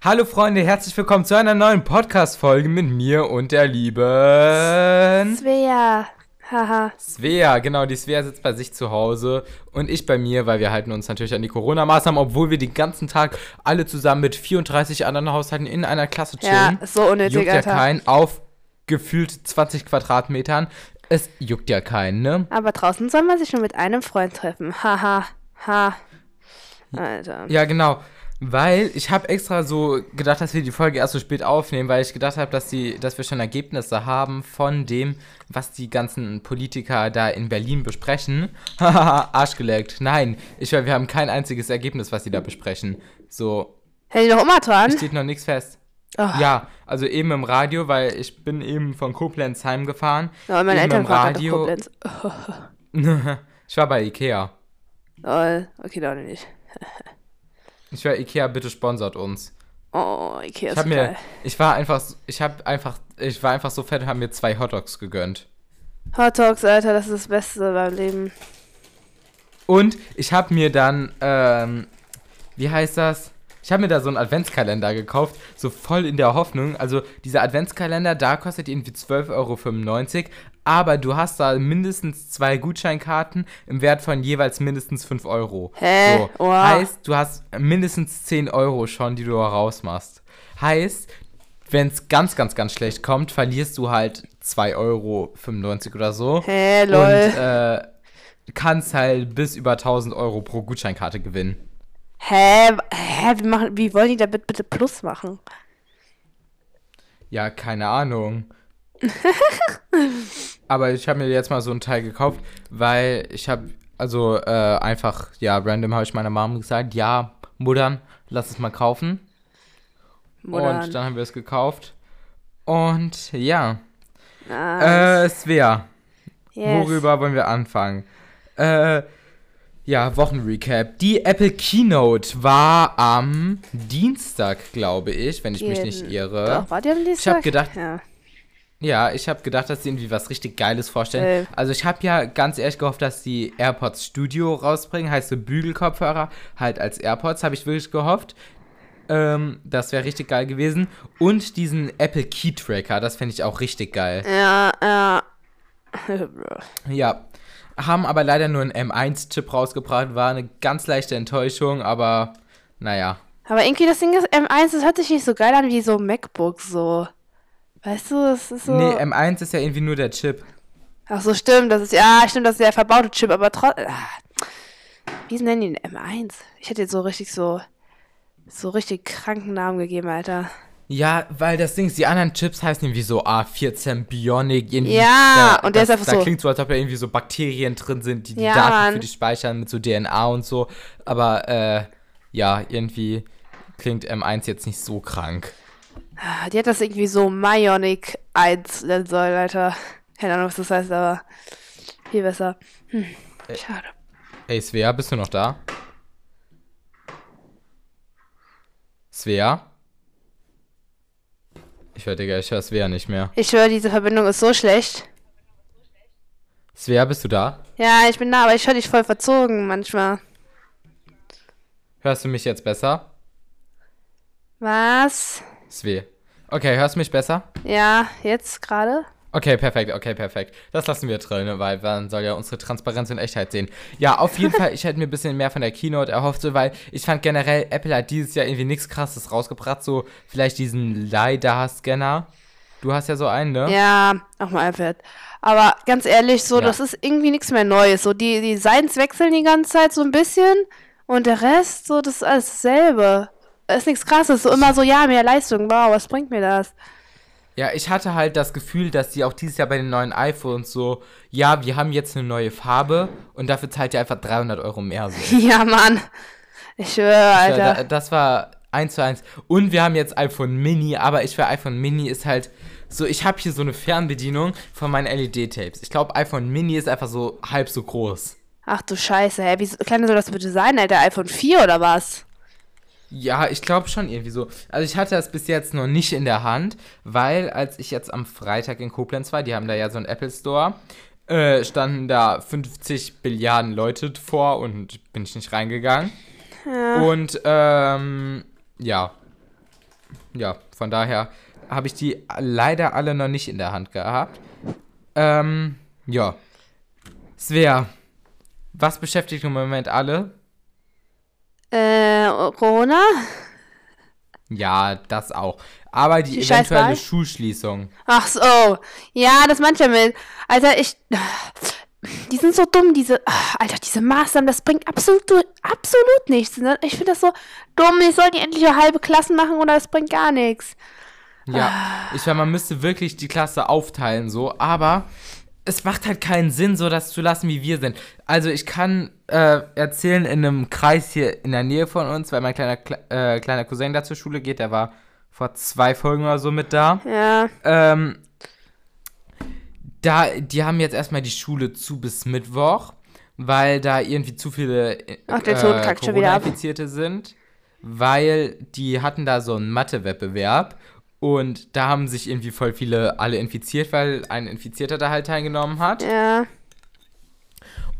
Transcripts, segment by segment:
Hallo Freunde, herzlich willkommen zu einer neuen Podcast-Folge mit mir und der lieben Svea. Haha. Svea. Genau, die Svea sitzt bei sich zu Hause und ich bei mir, weil wir halten uns natürlich an die Corona-Maßnahmen, obwohl wir den ganzen Tag alle zusammen mit 34 anderen Haushalten in einer Klasse chillen. Ja, so unnötig, Juckt ja Alter. keinen auf gefühlt 20 Quadratmetern. Es juckt ja keinen, ne? Aber draußen soll man sich nur mit einem Freund treffen. Haha. Ha. Alter. Ja, genau. Weil ich habe extra so gedacht, dass wir die Folge erst so spät aufnehmen, weil ich gedacht habe, dass, die, dass wir schon Ergebnisse haben von dem, was die ganzen Politiker da in Berlin besprechen. Haha, Arsch geleckt. Nein, ich wir haben kein einziges Ergebnis, was sie da besprechen. So, Hätte ich noch immer dran? steht noch nichts fest. Oh. Ja, also eben im Radio, weil ich bin eben von Koblenz heimgefahren. Ja, meine eben Eltern im Radio. Koblenz. ich war bei Ikea. Oh, okay, doch nicht. Ich war Ikea, bitte sponsert uns. Oh, Ikea Ich ist habe mir, geil. ich war einfach, ich habe einfach, ich war einfach so fett und habe mir zwei Hotdogs gegönnt. Hot Dogs, Alter, das ist das Beste beim Leben. Und ich habe mir dann, ähm, wie heißt das? Ich habe mir da so einen Adventskalender gekauft, so voll in der Hoffnung. Also dieser Adventskalender, da kostet irgendwie 12,95 Euro, aber du hast da mindestens zwei Gutscheinkarten im Wert von jeweils mindestens 5 Euro. Hä? So, Oha. heißt, du hast mindestens 10 Euro schon, die du rausmachst. Heißt, wenn es ganz, ganz, ganz schlecht kommt, verlierst du halt 2,95 Euro oder so. Hä, lol. Und äh, kannst halt bis über 1000 Euro pro Gutscheinkarte gewinnen. Hä? Hä? Wie, machen, wie wollen die da bitte, bitte Plus machen? Ja, keine Ahnung. Aber ich habe mir jetzt mal so ein Teil gekauft, weil ich habe, also äh, einfach, ja, random habe ich meiner Mom gesagt, ja, Muttern, lass es mal kaufen. Modern. Und dann haben wir es gekauft. Und ja, ah, äh, Svea, yes. worüber wollen wir anfangen? Äh, ja, Wochenrecap. Die Apple Keynote war am Dienstag, glaube ich, wenn ich mich nicht Jeden- irre. Doch, war die am Dienstag? hab gedacht- Ja. Ja, ich habe gedacht, dass sie irgendwie was richtig Geiles vorstellen. Äh. Also ich habe ja ganz ehrlich gehofft, dass die AirPods Studio rausbringen, heißt so Bügelkopfhörer, halt als AirPods, habe ich wirklich gehofft. Ähm, das wäre richtig geil gewesen. Und diesen Apple Key Tracker, das fände ich auch richtig geil. Ja, ja. Ja, haben aber leider nur einen M1-Chip rausgebracht, war eine ganz leichte Enttäuschung, aber naja. Aber irgendwie das Ding ist, M1, das hört sich nicht so geil an wie so MacBook, so. Weißt du, das ist so. Nee, M1 ist ja irgendwie nur der Chip. Ach so, stimmt, das ist, ja, stimmt, das ist der verbaute Chip, aber trotzdem. Wie nennen die den M1? Ich hätte jetzt so richtig so. So richtig kranken Namen gegeben, Alter. Ja, weil das Ding ist, die anderen Chips heißen irgendwie so A14 Bionic. Irgendwie, Ja, und der das, ist einfach da so- klingt so, als ob da irgendwie so Bakterien drin sind, die die Ja, Daten Mann. für dich speichern mit so DNA und so. Aber, äh, ja, irgendwie klingt M1 jetzt nicht so krank. Ah, Die hat das irgendwie so Bionic 1 nennen sollen, Alter. Keine Ahnung, was das heißt, aber viel besser. Hm, schade. Ey, Svea, bist du noch da? Svea? Ich höre, Digga, ich höre Svea nicht mehr. Ich schwöre, diese Verbindung ist so schlecht. Svea, bist du da? Ja, ich bin da, aber ich höre dich voll verzogen manchmal. Hörst du mich jetzt besser? Was? Sve. Okay, hörst du mich besser? Ja, jetzt gerade? Okay, perfekt, okay, perfekt. Das lassen wir drin, weil man soll ja unsere Transparenz und Echtheit sehen. Ja, auf jeden Fall, ich hätte mir ein bisschen mehr von der Keynote erhofft, so, weil ich fand generell, Apple hat dieses Jahr irgendwie nichts krasses rausgebracht, so vielleicht diesen LiDAR-Scanner. Du hast ja so einen, ne? Ja, auch mal iPad. Aber ganz ehrlich, so, Ja. das ist irgendwie nichts mehr Neues. So, die die Designs wechseln die ganze Zeit so ein bisschen und der Rest, so, das ist alles dasselbe. Ist nichts krasses. So immer so, ja, mehr Leistung. Wow, was bringt mir das? Ja, ich hatte halt das Gefühl, dass die auch dieses Jahr bei den neuen iPhones so, ja, wir haben jetzt eine neue Farbe und dafür zahlt ihr einfach 300 Euro mehr. So. ja, Mann. Ich schwöre, Ja, Alter. da, das war eins zu eins. Und wir haben jetzt iPhone Mini, aber ich für iPhone Mini ist halt so, ich habe hier so eine Fernbedienung von meinen LED-Tapes. Ich glaube, iPhone Mini ist einfach so halb so groß. Ach du Scheiße, hä? Wie so- klein soll das bitte sein, Alter? iPhone 4 oder was? Ja, ich glaube schon irgendwie so. Also ich hatte das bis jetzt noch nicht in der Hand, weil als ich jetzt am Freitag in Koblenz war, die haben da ja so einen Apple Store, äh, standen da 50 Billiarden Leute vor und bin ich nicht reingegangen. Und ähm, ja. ja, von daher habe ich die leider alle noch nicht in der Hand gehabt. Ähm, ja. Svea, was beschäftigt im Moment alle? Äh, Corona? Ja, das auch. Aber die, Die eventuelle? Schulschließung. Ach so. Ja, das manchmal mit. Alter, ich. Die sind so dumm, diese. Alter, diese Maßnahmen, das bringt absolut, absolut nichts. Ne? Ich finde das so dumm. Ich soll die endlich eine halbe Klassen machen oder das bringt gar nichts. Ja, ich meine, man müsste wirklich die Klasse aufteilen, so, aber es macht halt keinen Sinn, so das zu lassen, wie wir sind. Also ich kann äh, erzählen, in einem Kreis hier in der Nähe von uns, weil mein kleiner, Kle- äh, kleiner Cousin da zur Schule geht, der war vor zwei Folgen oder so mit da. Ja. Ähm, da, die haben jetzt erstmal die Schule zu bis Mittwoch, weil da irgendwie zu viele äh, Ach, der Ton. Corona-Infizierte sind, weil die hatten da so einen Mathe-Wettbewerb und da haben sich irgendwie voll viele alle infiziert, weil ein Infizierter da halt teilgenommen hat. Ja.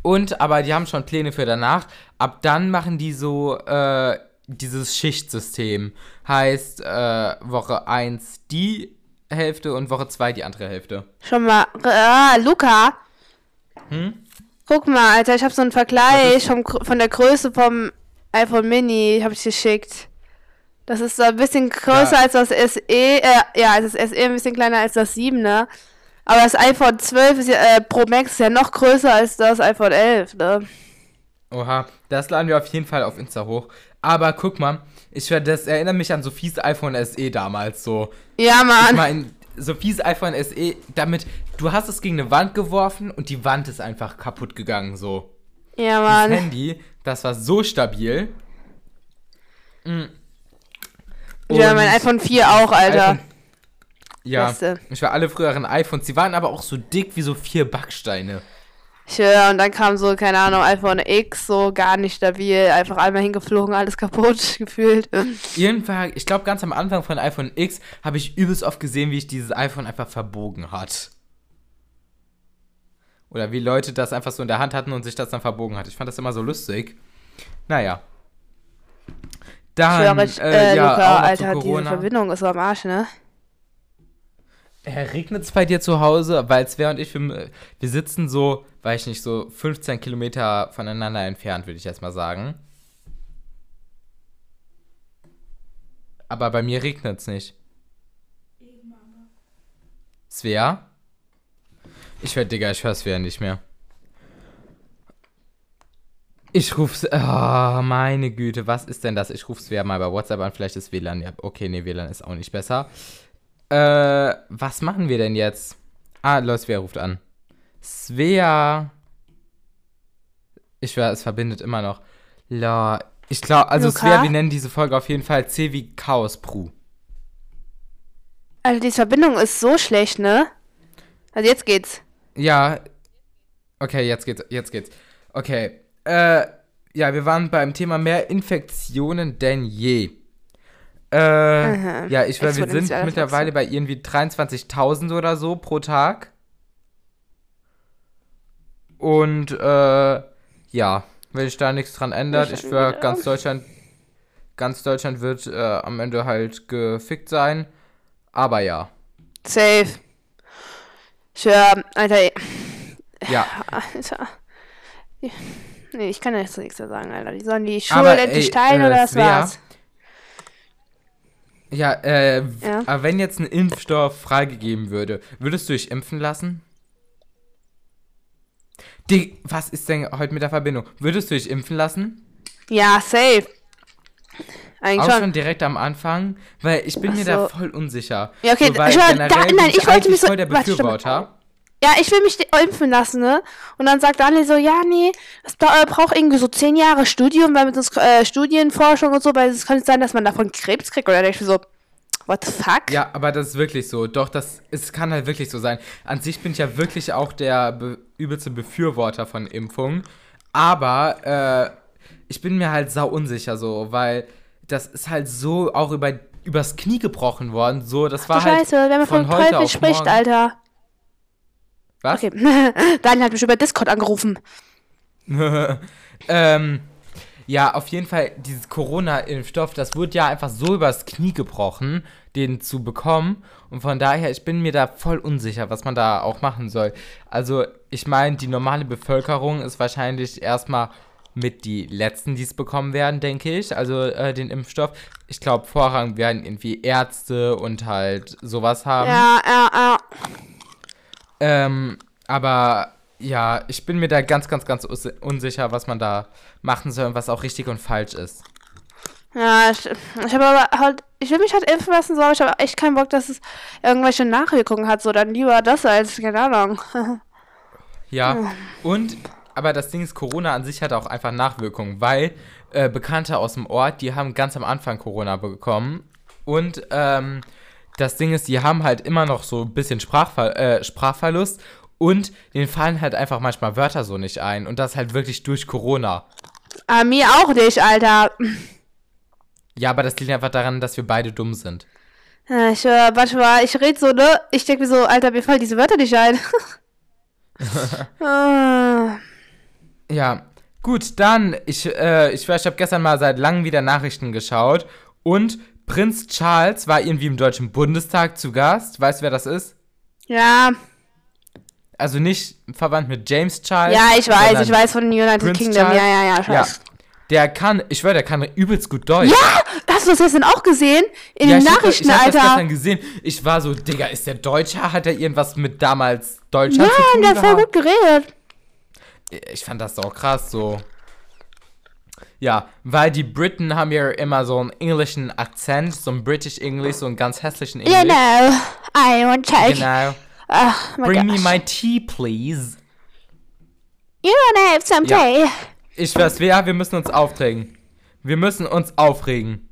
Und, aber die haben schon Pläne für danach. Ab dann machen die so äh, dieses Schichtsystem. Heißt, äh, Woche 1 die Hälfte und Woche 2 die andere Hälfte. Schon mal. Ah, Luca. Hm? Guck mal, Alter, ich habe so einen Vergleich vom, von der Größe vom iPhone Mini, habe ich geschickt. Das ist so ein bisschen größer Ja. als das SE, äh, ja, als das SE ein bisschen kleiner als das 7, ne? Aber das iPhone 12 ist ja, äh, Pro Max ist ja noch größer als das iPhone 11, ne? Oha, das laden wir auf jeden Fall auf Insta hoch. Aber guck mal, ich werd- das erinnert mich an Sophies iPhone SE damals so. Ja, Ich Mann. meine, Sophies iPhone SE, damit, du hast es gegen eine Wand geworfen und die Wand ist einfach kaputt gegangen so. Ja, Das Mann. Handy, das war so stabil. Mm. Ja, mein iPhone 4 auch, Alter. iPhone- ja, Beste. ich war alle früheren iPhones, die waren aber auch so dick wie so vier Backsteine. Tja, und dann kam so, keine Ahnung, iPhone X, so gar nicht stabil, einfach einmal hingeflogen, alles kaputt gefühlt. Irgendwann, ich glaube ganz am Anfang von iPhone X habe ich übelst oft gesehen, wie ich dieses iPhone einfach verbogen hat. Oder wie Leute das einfach so in der Hand hatten und sich das dann verbogen hat. Ich fand das immer so lustig. Naja. Dann, ich, äh, äh, ja, Luca, Alter, diese. Verbindung ist so am Arsch, ne? Regnet es bei dir zu Hause? Weil Svea und ich, wir, wir sitzen so, weiß ich nicht, so 15 Kilometer voneinander entfernt, würde ich jetzt mal sagen. Aber bei mir regnet es nicht. Svea? Ich werd, Digga, ich höre Svea nicht mehr. Ich ruf's. Oh, meine Güte, was ist denn das? Ich ruf's Svea mal bei WhatsApp an, vielleicht ist WLAN. Ja, okay, nee, WLAN ist auch nicht besser. Äh, was machen wir denn jetzt? Ah, Leute, Svea ruft an. Svea. Ich schwör, es verbindet immer noch. La. Ich glaube, also Luca? Svea, wir nennen diese Folge auf jeden Fall C wie Chaos Pru. Also die Verbindung ist so schlecht, ne? Also jetzt geht's. Ja. Okay, jetzt geht's, jetzt geht's. Okay. Äh, ja, wir waren beim Thema mehr Infektionen denn je. Äh, Aha. ja, ich weiß, wir sind mittlerweile bei irgendwie 23.000 oder so pro Tag. Und, äh, ja, wenn sich da nichts dran ändert, ich schon schwör, wieder. ganz Deutschland, ganz Deutschland wird äh, am Ende halt gefickt sein. Aber ja. Safe. Tja, Alter. Ja, Alter. Nee, ich kann ja jetzt nichts mehr sagen, Alter. Die sollen die Schule endlich ey, teilen äh, oder das Svea, war's? Ja, äh, Ja. aber wenn jetzt ein Impfstoff freigegeben würde, würdest du dich impfen lassen? Die, was ist denn heute mit der Verbindung? Würdest du dich impfen lassen? Ja, safe. Eigentlich Auch schon. schon direkt am Anfang? Weil ich bin Ach mir da so. voll unsicher. Ja, okay, so, weil generell da- nein, ich wollte mich so- voll der warte. Befürworter. Ja, ich will mich impfen lassen, ne? Und dann sagt Daniel so, ja, nee, das äh, braucht irgendwie so zehn Jahre Studium, weil mit uns äh, Studienforschung und so, weil es kann sein, dass man davon Krebs kriegt. Oder denke ich so, what the fuck? Ja, aber das ist wirklich so. Doch, das es kann halt wirklich so sein. An sich bin ich ja wirklich auch der be übelste Befürworter von Impfungen. Aber äh, ich bin mir halt sau unsicher so, weil das ist halt so auch über übers Knie gebrochen worden. So, das war du halt Scheiße, wenn man von von heute Teufel spricht, morgen. Alter. Was? Okay. Daniel hat mich über Discord angerufen. ähm, Ja, auf jeden Fall, dieses Corona-Impfstoff, das wurde ja einfach so übers Knie gebrochen, den zu bekommen. Und von daher, ich bin mir da voll unsicher, was man da auch machen soll. Also, ich meine, die normale Bevölkerung ist wahrscheinlich erstmal mit die letzten, die es bekommen werden, denke ich. Also äh, den Impfstoff. Ich glaube, Vorrang werden irgendwie Ärzte und halt sowas haben. Ja, ja, ja. Ähm, aber ja, ich bin mir da ganz, ganz, ganz unsicher, was man da machen soll und was auch richtig und falsch ist. Ja, ich, ich habe aber halt, ich will mich halt impfen lassen, so, aber ich habe echt keinen Bock, dass es irgendwelche Nachwirkungen hat, so, dann lieber das als, keine Ahnung. Ja, und, aber das Ding ist, Corona an sich hat auch einfach Nachwirkungen, weil äh, Bekannte aus dem Ort, die haben ganz am Anfang Corona bekommen und ähm, das Ding ist, die haben halt immer noch so ein bisschen Sprachver äh, Sprachverlust und denen fallen halt einfach manchmal Wörter so nicht ein und das halt wirklich durch Corona. Ah, mir auch nicht, Alter. Ja, aber das liegt einfach daran, dass wir beide dumm sind. Ja, Ich, äh, warte mal, ich rede so, ne? Ich denke mir so, Alter, mir fallen diese Wörter nicht ein. Ah. Ja, gut, dann, ich, äh, ich, weiß, ich habe gestern mal seit langem wieder Nachrichten geschaut und Prinz Charles war irgendwie im Deutschen Bundestag zu Gast. Weißt du, wer das ist? ja, Also nicht verwandt mit James Charles. ja, ich weiß, ich weiß von United Prince Kingdom. Charles. Ja, ja, ja, ich Ja, der kann, ich schwöre, der kann übelst gut Deutsch. Ja, hast du das gestern auch gesehen? In Ja, den ich hab- Nachrichten, ich hab das Alter. gestern gesehen. Ich war so, Digga, ist der Deutscher? Hat er irgendwas mit damals Deutschland Ja, zu tun der hat voll gut geredet. Ich fand das auch krass so. Ja, weil die Briten haben ja immer so einen englischen Akzent, so ein British English, so einen ganz hässlichen You Englisch. know, I want take. Genau. My Bring me gosh. my tea, please. You wanna have some Ja. tea? Ich schwör's, wer, wir müssen uns aufregen. Wir müssen uns aufregen.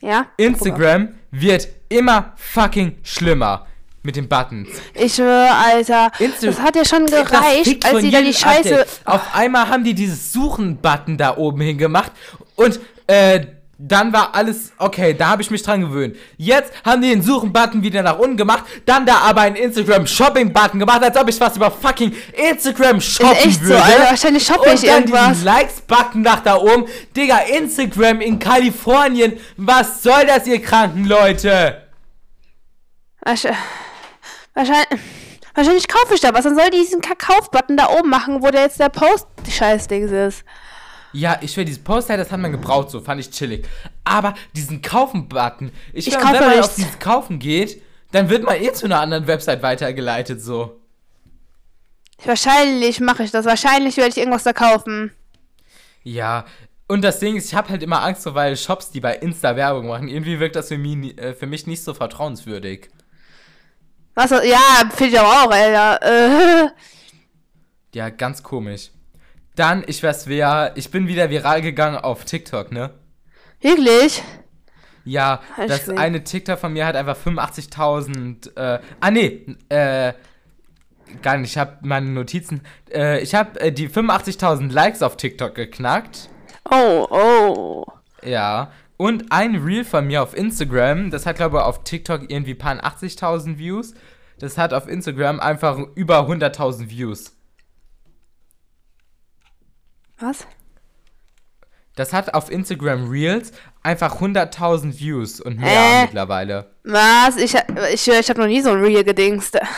Ja? Instagram wird immer fucking schlimmer mit den Buttons. Ich schwöre, Alter. Insta- das hat ja schon gereicht, als sie da die Scheiße. Update. Auf einmal haben die dieses Suchen-Button da oben hingemacht und äh, dann war alles okay, da habe ich mich dran gewöhnt. Jetzt haben die den Suchen-Button wieder nach unten gemacht, dann da aber einen Instagram-Shopping-Button gemacht, als ob ich was über fucking Instagram shoppen Ist echt so, würde. Alter. Wahrscheinlich shoppe ich und dann irgendwas. Likes-Button nach da oben. Digga, Instagram in Kalifornien. Was soll das, ihr kranken Leute? Wahrsch- Wahrscheinlich, wahrscheinlich kaufe ich da was. Dann soll die diesen Kauf-Button da oben machen, wo der jetzt der Post-Scheiß-Dings ist. Ja, ich will dieses Poster, das hat man gebraucht, so fand ich chillig. Aber diesen Kaufen-Button, ich, Ich kaufe wenn man nichts. auf dieses Kaufen geht, dann wird man eh zu einer anderen Website weitergeleitet, so. Wahrscheinlich mache ich das. Wahrscheinlich werde ich irgendwas da kaufen. Ja, und das Ding ist, ich habe halt immer Angst, so, weil Shops, die bei Insta Werbung machen, irgendwie wirkt das für mich, äh, für mich nicht so vertrauenswürdig. Was? Ja, finde ich aber auch, Alter. Äh, Ja, ganz komisch. Dann, ich weiß wer, ich bin wieder viral gegangen auf TikTok, ne? wirklich? Ja, Halt das schwer. eine TikTok von mir hat einfach 85.000, äh, ah nee, äh, gar nicht, ich habe meine Notizen, äh, ich habe äh, die 85.000 Likes auf TikTok geknackt, Oh, oh. ja, und ein Reel von mir auf Instagram, das hat glaube ich auf TikTok irgendwie paar 80.000 Views, das hat auf Instagram einfach über 100.000 Views. Was? Das hat auf Instagram Reels einfach 100.000 Views und mehr Äh. mittlerweile. Was? Ich, ich, ich habe noch nie so ein Reel gedingst.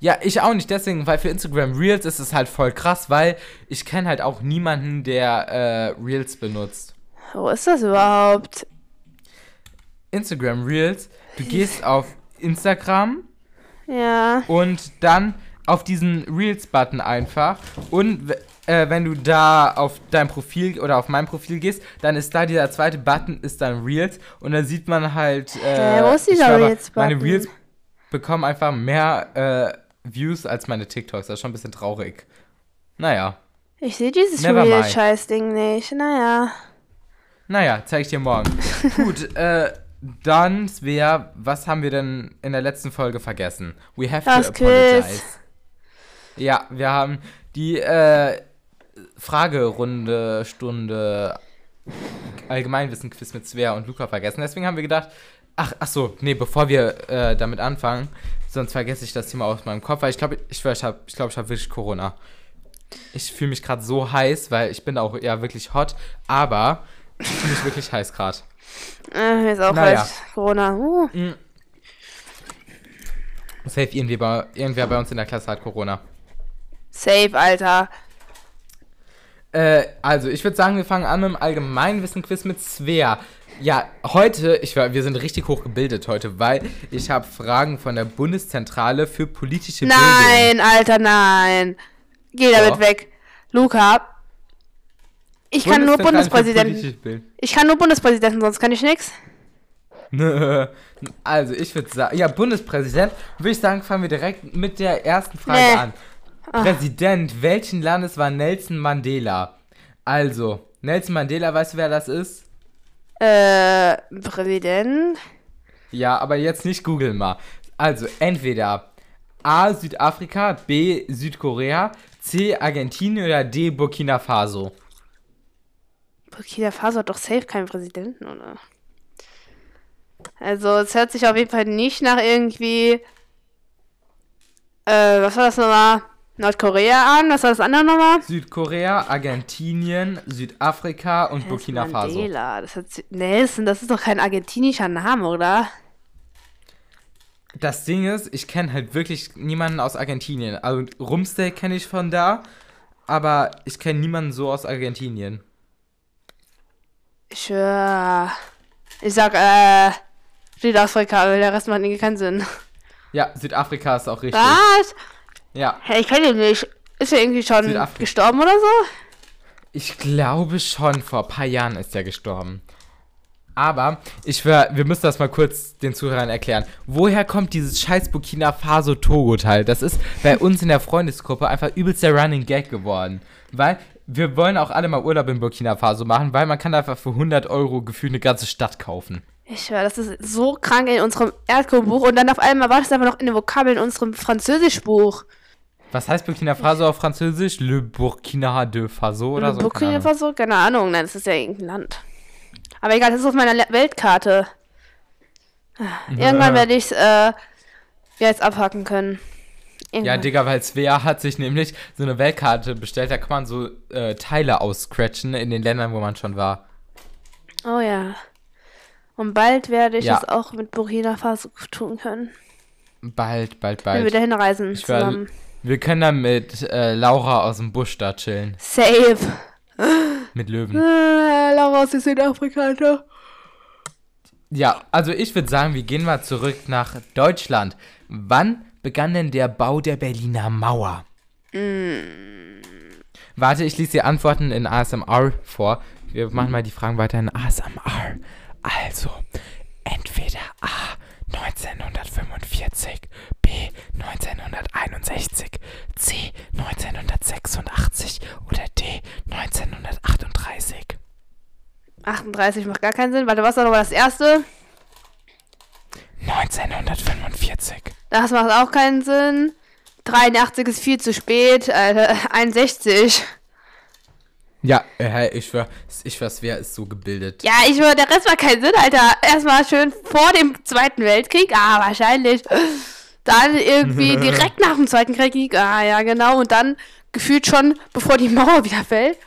Ja, ich auch nicht, deswegen, weil für Instagram Reels ist es halt voll krass, weil ich kenne halt auch niemanden, der äh, Reels benutzt. Wo ist das überhaupt? Instagram Reels, du gehst auf Instagram Ja. und dann auf diesen Reels-Button einfach und äh, wenn du da auf dein Profil oder auf mein Profil gehst, dann ist da dieser zweite Button, ist dann Reels und dann sieht man halt, äh, Hä, wo ist dieser Reels-Button? meine Reels bekommen einfach mehr äh, Views als meine TikToks, das ist schon ein bisschen traurig. Naja. Ich sehe dieses. Reel-Scheiß-Ding nicht. Naja. Naja, zeig ich dir morgen. Gut, äh, dann, Svea, was haben wir denn in der letzten Folge vergessen? We have Das to Quiz. apologize. Ja, wir haben die äh, Fragerunde, Stunde Allgemeinwissen-Quiz mit Svea und Luca vergessen. Deswegen haben wir gedacht, ach, ach so, nee, bevor wir äh, damit anfangen, sonst vergesse ich das Thema aus meinem Kopf, weil ich glaube, ich, ich habe ich glaub, ich hab wirklich Corona. Ich fühle mich gerade so heiß, weil ich bin auch ja wirklich hot, aber ich mich wirklich heiß gerade. Äh, ist auch Naja. halt Corona. Uh. Safe irgendwie bei, irgendwer bei uns in der Klasse hat Corona. Safe, Alter. Äh, also, ich würde sagen, wir fangen an mit dem Allgemeinwissen-Quiz mit Svea. Ja, heute, ich war, wir sind richtig hoch gebildet heute, weil ich habe Fragen von der Bundeszentrale für politische Bildung. Nein, Alter, nein. Geh damit Doch. weg. Luca. Ich kann nur Bundespräsidenten. Ich kann nur Bundespräsidenten, sonst kann ich. Nö. Also, ich würde sagen, ja, Bundespräsident, würde ich sagen, fangen wir direkt mit der ersten Frage Nee. an. Präsident welchen Landes war Nelson Mandela? Also, Nelson Mandela, weißt du, wer das ist? Äh, Präsident. Ja, aber jetzt nicht googeln mal. Also, entweder A, Südafrika, B, Südkorea, C, Argentinien oder D, Burkina Faso. Burkina Faso hat doch safe keinen Präsidenten, oder? Also, es hört sich auf jeden Fall nicht nach irgendwie. Äh, was war das nochmal? Nordkorea an? Was war das andere nochmal? Südkorea, Argentinien, Südafrika und Burkina Faso. Mandela. Das hat, Nelson, das ist doch kein argentinischer Name, oder? Das Ding ist, ich kenne halt wirklich niemanden aus Argentinien. Also Rumsteak kenne ich von da, aber ich kenne niemanden so aus Argentinien. Ich, ich sag, äh, Südafrika, aber der Rest macht irgendwie keinen Sinn. Ja, Südafrika ist auch richtig. Was? Ja, Hey, ich kenne ihn nicht. Ist er irgendwie schon Südafrika. gestorben oder so? ich glaube schon, vor ein paar Jahren ist er gestorben. Aber ich wär, wir müssen das mal kurz den Zuhörern erklären. Woher kommt dieses scheiß Burkina Faso Togo Teil? Das ist bei uns in der Freundesgruppe einfach übelst der Running Gag geworden. Weil wir wollen auch alle mal Urlaub in Burkina Faso machen, weil man kann einfach für 100 Euro gefühlt eine ganze Stadt kaufen. Ich schwör, das ist so krank in unserem Erdkundebuch und dann auf einmal war das einfach noch in den Vokabeln in unserem Französischbuch. Was heißt Burkina Faso auf Französisch? Le Burkina de Faso oder so? Keine Burkina. Faso? Keine Ahnung, nein, das ist ja irgendein Land. Aber egal, das ist auf meiner Le Weltkarte. Irgendwann werde ich es äh, jetzt abhaken können. Ja. Digga, weil Svea hat sich nämlich so eine Weltkarte bestellt, da kann man so äh, Teile ausscratchen in den Ländern, wo man schon war. Oh ja. Und bald werde ich Ja. es auch mit Burkina Faso tun können. Bald, bald, Wenn wir bald. dahin reisen Ich zusammen. Wir können dann mit äh, Laura aus dem Busch da chillen. Safe. Mit Löwen. Äh, Laura aus Südafrika, Alter. Ja, also ich würde sagen, wir gehen mal zurück nach Deutschland. Wann begann denn der Bau der Berliner Mauer? Warte, ich lese die Antworten in ASMR vor. Wir machen mal die Fragen weiter in ASMR. Also, entweder A 1945, B 1961, C 1986 oder D 1938. 38 macht gar keinen Sinn. Warte, was war nochmal das erste? 1945. Das macht auch keinen Sinn. 83 ist viel zu spät. Alter, 61. Ja, äh, ich schwör, ich schwör, wer ist so gebildet. Ja, ich würde, der Rest macht keinen Sinn, Alter. Erstmal schön vor dem Zweiten Weltkrieg. Ah, wahrscheinlich. Dann irgendwie direkt nach dem Zweiten Weltkrieg. Ah, ja, genau. Und dann gefühlt schon, bevor die Mauer wieder fällt.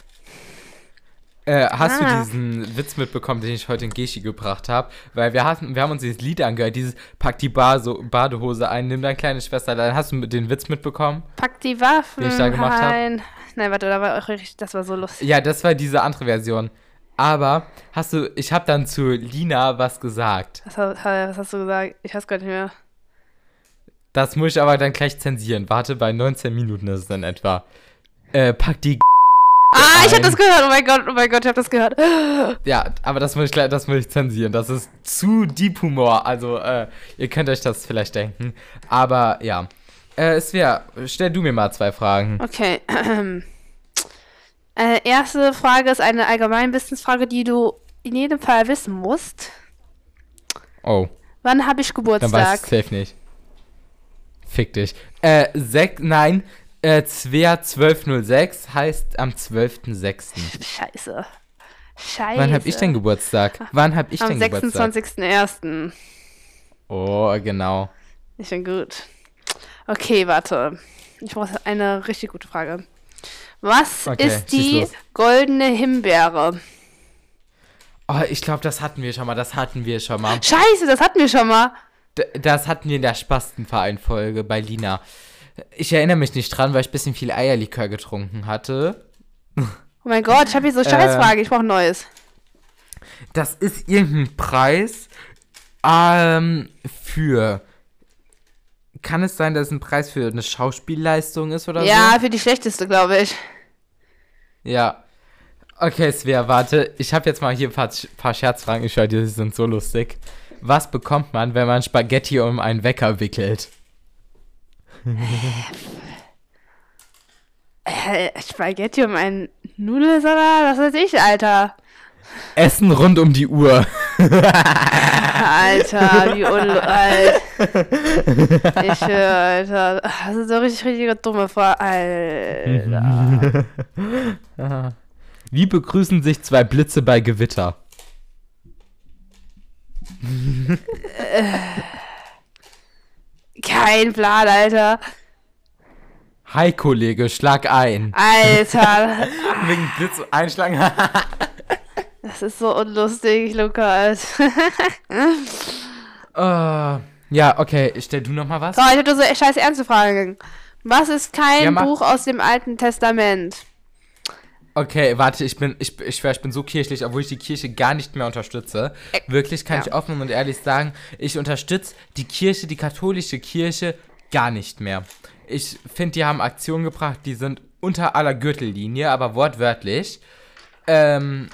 Äh, hast Ah. du diesen Witz mitbekommen, den ich heute in Geschi gebracht habe? Weil wir hatten, wir haben uns dieses Lied angehört, dieses Pack die Bar so, Badehose ein, nimm deine kleine Schwester, dann hast du den Witz mitbekommen? Pack die Waffen Den ich da gemacht hab? ein. Nein, warte, da war auch richtig, das war so lustig. Ja, das war diese andere Version. Aber hast du, ich habe dann zu Lina was gesagt. Was, was hast du gesagt? Ich weiß gar nicht mehr. Das muss ich aber dann gleich zensieren. Warte, bei 19 Minuten ist es dann etwa. Äh, pack die Ah, ich hab ein. das gehört. Oh mein Gott, oh mein Gott, ich hab das gehört. Ja, aber das muss ich, das muss ich zensieren. Das ist zu Deep Humor. Also, äh, ihr könnt euch das vielleicht denken. Aber ja. Äh, Svea, stell du mir mal zwei Fragen. Okay. Äh, erste Frage ist eine Allgemeinwissensfrage, die du in jedem Fall wissen musst. Oh, Wann habe ich dann weiß Geburtstag? ich safe nicht. Fick dich. Äh, sech, nein, äh, Svea 1206 heißt am 12.06. Scheiße. Scheiße. Wann hab ich denn Geburtstag? Wann hab ich Am denn Geburtstag? 26.01. Oh, genau. Ich bin gut. Okay, warte. Ich brauche eine richtig gute Frage. Was Okay, ist die goldene Himbeere? Oh, ich glaube, das hatten wir schon mal. Das hatten wir schon mal. Scheiße, das hatten wir schon mal. D das hatten wir in der Spastenverein-Folge bei Lina. Ich erinnere mich nicht dran, weil ich ein bisschen viel Eierlikör getrunken hatte. Oh mein Gott, ich habe hier so Scheißfrage, ich brauche ein neues. Das ist irgendein Preis ähm, für. Kann es sein, dass es ein Preis für eine Schauspielleistung ist oder Ja, so? für die schlechteste, glaube ich. Ja. Okay, Svea, warte. Ich habe jetzt mal hier ein paar, paar Scherzfragen. Ich höre, die sind so lustig. Was bekommt man, wenn man Spaghetti um einen Wecker wickelt? Äh, Spaghetti um einen Nudelsalat? Was weiß ich, Alter. Essen rund um die Uhr. Alter, wie unlu... Alter. Ich höre, Alter. Das ist so richtig, richtige dumme Frage. Alter. Wie begrüßen sich zwei Blitze bei Gewitter? Kein Plan, Alter. Hi, Kollege, schlag ein. Alter. Wegen Blitz einschlagen. Das ist so unlustig, Lukas. so, uh, ja, okay. Stell du noch mal was? ich hab so scheiß ernste Fragen. Was ist kein Ja. Buch aus dem Alten Testament? Okay, warte, ich bin, ich, ich schwör, ich bin so kirchlich, obwohl ich die Kirche gar nicht mehr unterstütze. Wirklich kann ja. ich offen und ehrlich sagen, ich unterstütze die Kirche, die katholische Kirche, gar nicht mehr. Ich finde, die haben Aktionen gebracht, die sind unter aller Gürtellinie, aber wortwörtlich. Ähm,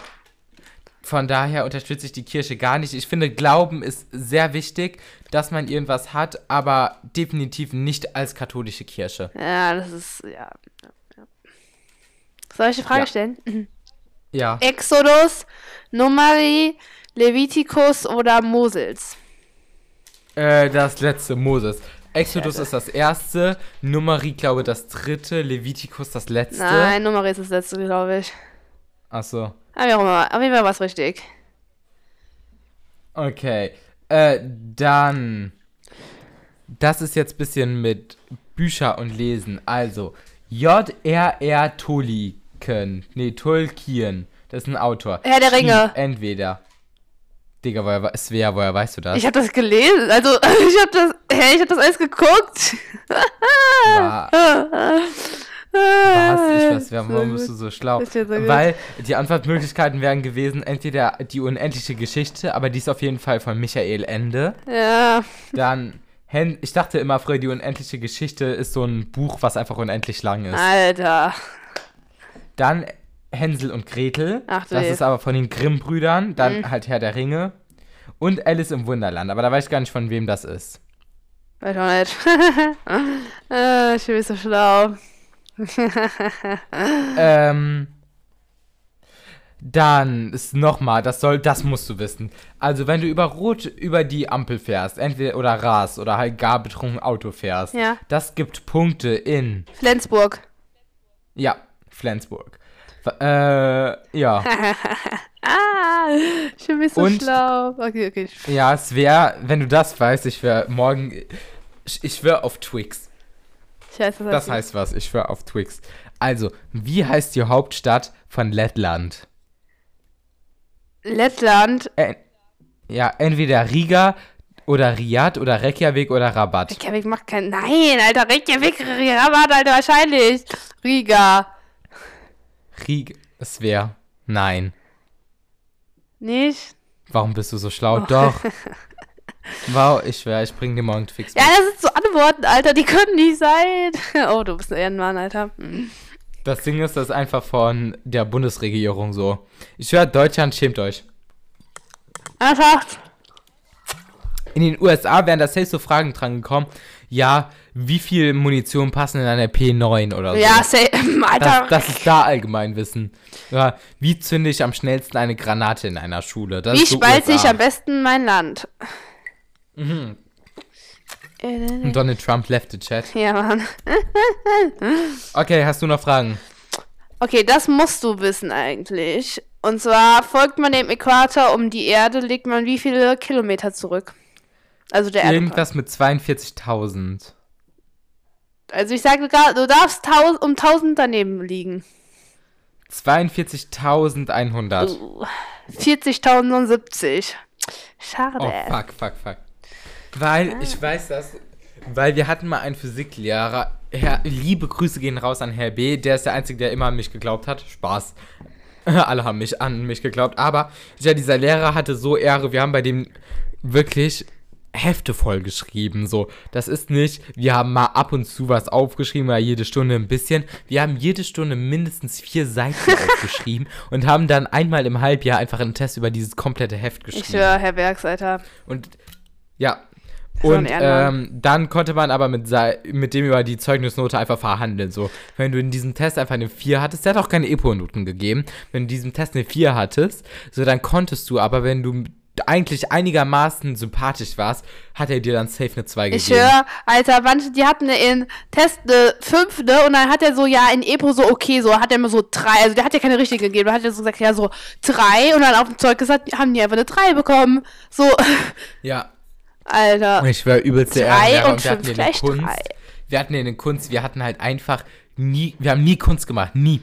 von daher unterstütze ich die Kirche gar nicht. Ich finde, Glauben ist sehr wichtig, dass man irgendwas hat, aber definitiv nicht als katholische Kirche. Ja, das ist, ja. Soll ich eine Frage Ja. stellen? Ja. Exodus, Numeri, Levitikus oder Mosels? Äh, das letzte, Moses. Exodus Scheiße. ist das erste, Numeri, glaube das dritte, Levitikus das letzte. Nein, Numeri ist das letzte, glaube ich. Achso. Aber immer, auf jeden Fall war es richtig. Okay. Äh, dann. Das ist jetzt ein bisschen mit Bücher und Lesen. Also, J.R.R. Tolkien. Nee, Tolkien. Das ist ein Autor. Herr der Ringe. Entweder. Digga, woher, Svea, woher weißt du das? Ich habe das gelesen, also ich habe das, hä, ich habe das alles geguckt. War, Was? Ich weiß, warum bist du so schlau? So. Weil die Antwortmöglichkeiten wären gewesen, entweder die unendliche Geschichte, aber die ist auf jeden Fall von Michael Ende. Ja, Dann, ich dachte immer früher, die unendliche Geschichte ist so ein Buch, was einfach unendlich lang ist. Alter. Dann Hänsel und Gretel. Ach du das ist aber von den Grimm-Brüdern. Dann Mhm. halt Herr der Ringe. Und Alice im Wunderland. Aber da weiß ich gar nicht, von wem das ist. Weiß auch nicht. äh, ich bin so schlau. Ähm. Dann ist nochmal, das soll, das musst du wissen. Also, wenn du über Rot über die Ampel fährst, entweder oder ras oder halt gar betrunken Auto fährst, Ja. das gibt Punkte in, Flensburg. ja, Flensburg. Äh, ja. Ah, ich bin so Und- schlau. Okay, okay. Ja, es wäre, wenn du das weißt, ich wäre morgen, ich, ich schwör auf Twix. Scheiße, Das heißt heißt was, ich schwör auf Twix. Also, wie heißt die Hauptstadt von Lettland? Lettland. Äh, ja, entweder Riga oder Riyadh oder Reykjavik oder Rabat. Reykjavik macht kein. Nein, Alter, Reykjavik, Rabat, Alter, wahrscheinlich. Riga. Riga, es wäre. Nein. Nicht? Warum bist du so schlau? Doch. Wow, ich schwör, ich bring dir morgen Ja, mit. das sind so Antworten, Alter, die können nicht sein. Oh, du bist ein Ehrenmann, Alter. Hm. Das Ding ist, das ist einfach von der Bundesregierung so. Ich schwör, Deutschland schämt euch. Ernsthaft? In den USA wären da safe so Fragen dran gekommen. Ja, wie viel Munition passen in eine P9 oder so? Ja, say, Alter. Das, das ist da Allgemeinwissen. Ja, wie zünde ich am schnellsten eine Granate in einer Schule? Das Wie so spalte ich am besten mein Land? Mhm. Und Donald Trump left the chat. Ja, Mann. Okay, hast du noch Fragen? Okay, das musst du wissen eigentlich. Und zwar folgt man dem Äquator um die Erde, legt man wie viele Kilometer zurück? Also der Erde. Irgendwas mit 42.000. Also ich sage, gar- du darfst taus um 1000 daneben liegen. 42.100. Uh, 40.070. Schade. Oh, fuck, fuck, fuck. Weil, ich weiß das, weil wir hatten mal einen Physiklehrer, Herr, liebe Grüße gehen raus an Herr B., der ist der Einzige, der immer an mich geglaubt hat. Spaß. Alle haben mich an mich geglaubt, aber ja, dieser Lehrer hatte so Ehre, wir haben bei dem wirklich Hefte vollgeschrieben, so. Das ist nicht, wir haben mal ab und zu was aufgeschrieben, oder jede Stunde ein bisschen. Wir haben jede Stunde mindestens vier Seiten aufgeschrieben und haben dann einmal im Halbjahr einfach einen Test über dieses komplette Heft geschrieben. Ich höre, Herr Bergs, Alter. Und ja. Und ähm, dann konnte man aber mit, mit dem über die Zeugnisnote einfach verhandeln. So, wenn du in diesem Test einfach eine 4 hattest, der hat auch keine EPO-Noten gegeben. Wenn du in diesem Test eine 4 hattest, so dann konntest du, aber wenn du eigentlich einigermaßen sympathisch warst, hat er dir dann safe eine 2 Ich gegeben. höre, Alter, manche, die hatten in Test eine 5, ne? Und dann hat er so, ja, in Epo so, okay, so, hat er immer so 3. Also der hat ja keine richtige gegeben. Da hat er so gesagt, ja, so 3. Und dann auf dem Zeug gesagt, haben die einfach eine 3 bekommen. So, Ja. Alter. Und ich war übelst der Ehrenlehrer und wir hatten gleich Kunst. drei. Wir hatten in der Kunst, wir hatten halt einfach nie, wir haben nie Kunst gemacht, nie.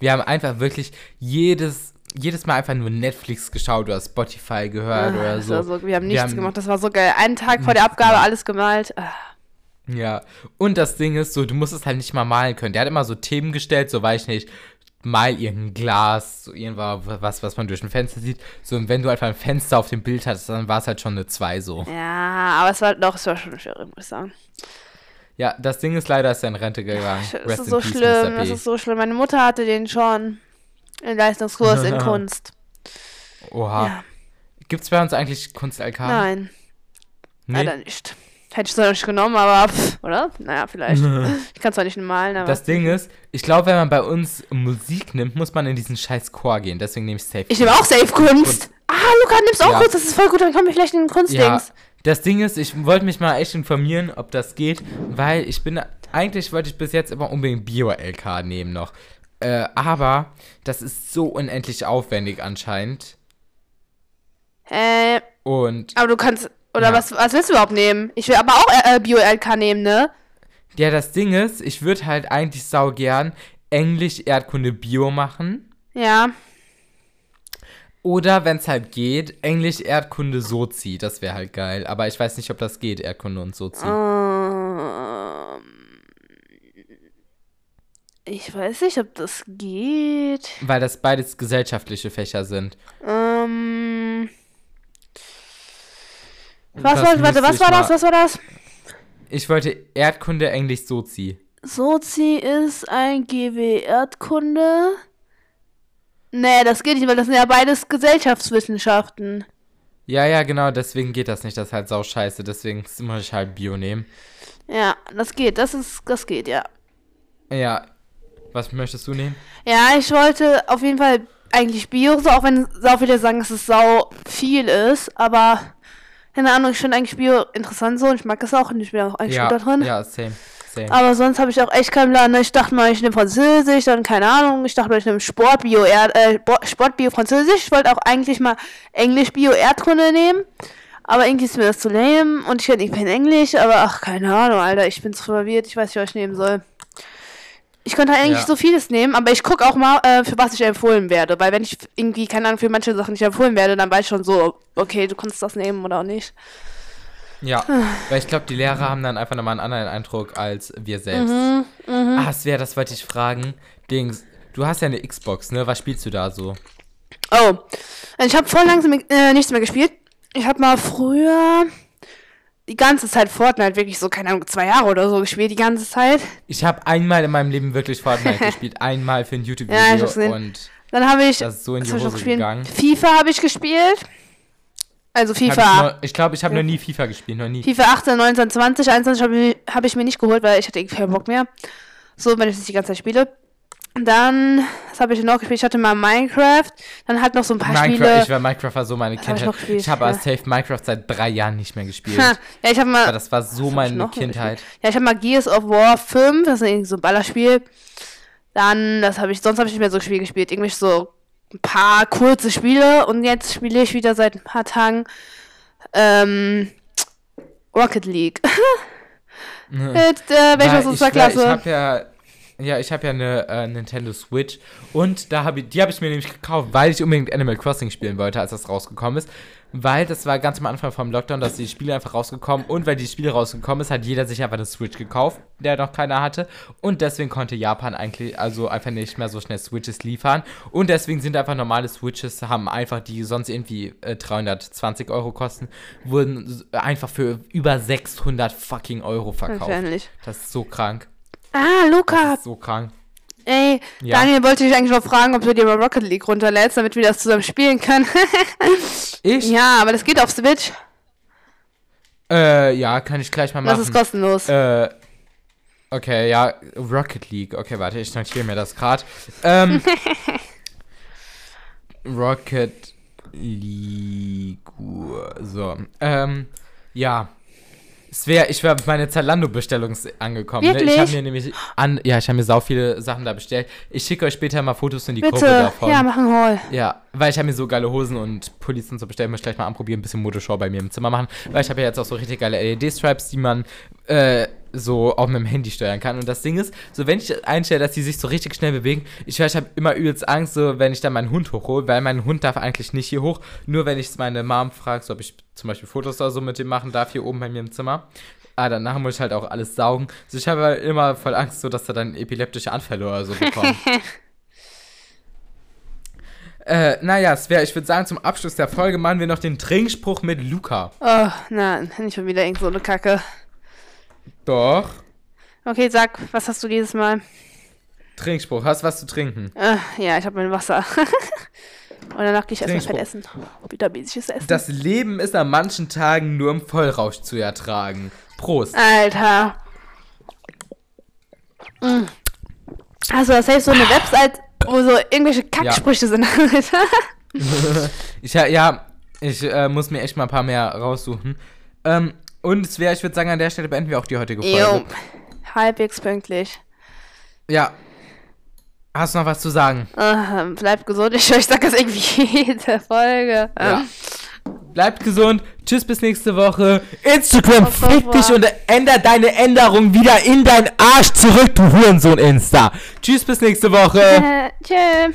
Wir haben einfach wirklich jedes, jedes Mal einfach nur Netflix geschaut oder Spotify gehört oder Ah, Das so. so. Wir haben nichts haben gemacht, das war so geil. Einen Tag vor der Abgabe alles gemalt. Ah. Ja. Und das Ding ist so, du musstest halt nicht mal malen können. Der hat immer so Themen gestellt, so weiß ich nicht, mal irgendein Glas, so irgendwas, was man durch ein Fenster sieht. So, und wenn du einfach ein Fenster auf dem Bild hattest, dann war es halt schon eine 2 so. Ja, aber es war doch, es war schon schwer, muss ich sagen. Ja, das Ding ist leider, ist er in Rente gegangen. Das ist so schlimm, das ist so schlimm. Meine Mutter hatte den schon in Leistungskurs in Kunst. Oha. Ja. Gibt's bei uns eigentlich Kunst-LK? Nein, Nee. leider nicht. Hätte ich zwar nicht genommen, aber, pff, oder? Naja, vielleicht. ich kann zwar nicht malen, aber. Das Ding ist, ich glaube, wenn man bei uns Musik nimmt, muss man in diesen scheiß Chor gehen. Deswegen nehme ich Safe. ich nehme auch Safe Kunst. Ah, Luca, nimmst auch Ja. Kunst, das ist voll gut, dann komme ich vielleicht in den Ja, Kunstdings. das Ding ist, ich wollte mich mal echt informieren, ob das geht, weil ich bin, eigentlich wollte ich bis jetzt immer unbedingt Bio-LK nehmen noch. Äh, aber das ist so unendlich aufwendig anscheinend. Äh, Und aber du kannst. Oder Ja. was, was willst du überhaupt nehmen? Ich will aber auch äh, äh, Bio-LK nehmen, ne? ja, das Ding ist, ich würde halt eigentlich sau gern Englisch, Erdkunde, Bio machen. Ja. Oder wenn es halt geht, Englisch, Erdkunde, Sozi. Das wäre halt geil. Aber ich weiß nicht, ob das geht, Erdkunde und Sozi. Ähm, ich weiß nicht, ob das geht. Weil das beides gesellschaftliche Fächer sind. Ähm. Was Das war, warte, was war das? Was war das? Ich wollte Erdkunde, Englisch, Sozi. Sozi ist ein GW Erdkunde. Nee, das geht nicht, weil das sind ja beides Gesellschaftswissenschaften. Ja, ja, genau, deswegen geht das nicht. Das ist halt sau scheiße. Deswegen muss ich halt Bio nehmen. Ja, das geht, das ist, das geht, ja. Ja. Was möchtest du nehmen? Ja, ich wollte auf jeden Fall eigentlich Bio, so auch wenn sau viele sagen, dass es sau viel ist, aber keine Ahnung, ich finde eigentlich Bio interessant so und ich mag es auch und ich bin auch eigentlich ja, gut da drin. ja, same. Same. Aber sonst habe ich auch echt keinen Plan. ne? Ich dachte mal, ich nehme Französisch, dann keine Ahnung. Ich dachte mal, ich nehme Sportbio, äh, Sportbio Französisch. Ich wollte auch eigentlich mal Englisch Bio Erdkunde nehmen. Aber irgendwie ist mir das zu lame und ich kann nicht kein Englisch, aber ach, keine Ahnung, Alter, ich bin zu verwirrt, ich weiß nicht, was ich nehmen soll. Ich könnte eigentlich Ja. so vieles nehmen, aber ich gucke auch mal, äh, für was ich empfohlen werde. Weil wenn ich irgendwie, keine Ahnung, für manche Sachen nicht empfohlen werde, dann weiß ich schon so, okay, du kannst das nehmen oder auch nicht. Ja, weil ich glaube, die Lehrer haben dann einfach nochmal einen anderen Eindruck als wir selbst. Mhm, Ah, es wäre, das wollte ich fragen. Dings, du hast ja eine Xbox, ne? Was spielst du da so? Oh, ich habe voll langsam äh, nichts mehr gespielt. Ich habe mal früher die ganze Zeit Fortnite, wirklich so, keine Ahnung, zwei Jahre oder so gespielt, die ganze Zeit. Ich habe einmal in meinem Leben wirklich Fortnite gespielt. Einmal für ein Ja, ich YouTube-Video hab's gesehen. und Dann habe ich, das ist so in die ich Hose gegangen. FIFA habe ich gespielt. Also Hab ich FIFA. ich glaube, ich habe noch nie FIFA gespielt, noch nie. FIFA 18, 19, 20, 21 habe ich, hab ich mir nicht geholt, weil ich hatte irgendwie keinen Bock mehr. So, wenn ich das die ganze Zeit spiele. Dann, habe ich noch gespielt? Ich hatte mal Minecraft. Dann halt noch so ein paar Minecraft, Spiele. ich war Minecraft war so meine hab ich Kindheit. gespielt, Ich habe aber ja. safe Minecraft seit drei Jahren nicht mehr gespielt. Ha, ja, ich habe mal. Aber das war so meine Kindheit. Ja, ich habe mal Gears of War 5, das ist irgendwie so ein Ballerspiel. Dann, das habe ich, sonst habe ich nicht mehr so Spiele gespielt. Irgendwie so ein paar kurze Spiele und jetzt spiele ich wieder seit ein paar Tagen ähm, Rocket League. Mit äh, welcher ich, Superklasse? Ich habe ja, ja, ich habe ja eine äh, Nintendo Switch und da habe ich, die habe ich mir nämlich gekauft, weil ich unbedingt Animal Crossing spielen wollte, als das rausgekommen ist. Weil das war ganz am Anfang vom Lockdown, dass die Spiele einfach rausgekommen und weil die Spiele rausgekommen ist, hat jeder sich einfach eine Switch gekauft, der noch keiner hatte und deswegen konnte Japan eigentlich also einfach nicht mehr so schnell Switches liefern und deswegen sind einfach normale Switches haben einfach die sonst irgendwie äh, 320 Euro kosten, wurden einfach für über 600 fucking Euro verkauft. Wahrscheinlich. Das ist so krank. Ah, Das Luca. so krank. Ey, Ja. Daniel wollte dich eigentlich noch fragen, ob du dir mal Rocket League runterlädst, damit wir das zusammen spielen können. Ich? ja, aber das geht auf Switch. Äh, ja, kann ich gleich mal Das machen. ist kostenlos. Äh, okay, ja, Rocket League. Okay, warte, ich notiere mir das gerade. Ähm, Rocket League. So, ähm, ja. Es wäre, ich wäre meine Zalando-Bestellung angekommen. Ne? Ich Wirklich? habe mir nämlich an, ja, ich habe mir sau viele Sachen da bestellt. Ich schicke euch später mal Fotos in die Gruppe Bitte. davon. Ja, mach einen Haul. Ja, weil ich habe mir so geile Hosen und Pullis und so bestellt. Ich gleich mal anprobieren, ein bisschen Motorshow bei mir im Zimmer machen. Weil ich habe ja jetzt auch so richtig geile LED-Stripes, die man äh, so auch mit dem Handy steuern kann. Und das Ding ist, so wenn ich einstelle, dass die sich so richtig schnell bewegen, ich, ich habe immer übelst Angst, so wenn ich dann meinen Hund hochhole, weil mein Hund darf eigentlich nicht hier hoch. Nur wenn ich meine Mom frage, so, ob ich zum Beispiel Fotos oder so mit dem machen darf, hier oben bei mir im Zimmer. Ah, danach muss ich halt auch alles saugen. Also ich habe halt immer voll Angst, so dass er dann epileptische Anfälle oder so bekommt. Äh, naja, Svea, ich würde sagen, zum Abschluss der Folge machen wir noch den Trinkspruch mit Luca. Oh, nein, nicht schon wieder irgend so eine Kacke. Doch. Okay, sag, was hast du dieses Mal? Trinkspruch. Hast was zu trinken? Äh, ja, ich habe mein Wasser. Und danach gehe ich erstmal fett essen. Vitaminmäßiges Essen. Das Leben ist an manchen Tagen nur im Vollrausch zu ertragen. Prost. Alter. Mm. Also, das heißt so eine Website, wo so irgendwelche Kacksprüche sind. Alter. Ich, ja, ja, ich äh, muss mir echt mal ein paar mehr raussuchen. Ähm, und Svea, ich würde sagen, an der Stelle beenden wir auch die heutige Folge. Jo. Halbwegs pünktlich. Ja. Hast du noch was zu sagen? Äh, bleibt gesund. Ich, ich sag das irgendwie jede Folge. Ja. Bleibt gesund. Tschüss, bis nächste Woche. Instagram, Auf fick dich und änder deine Änderung wieder in dein Arsch zurück, du Hurensohn Insta. Tschüss, bis nächste Woche. Äh, tschö.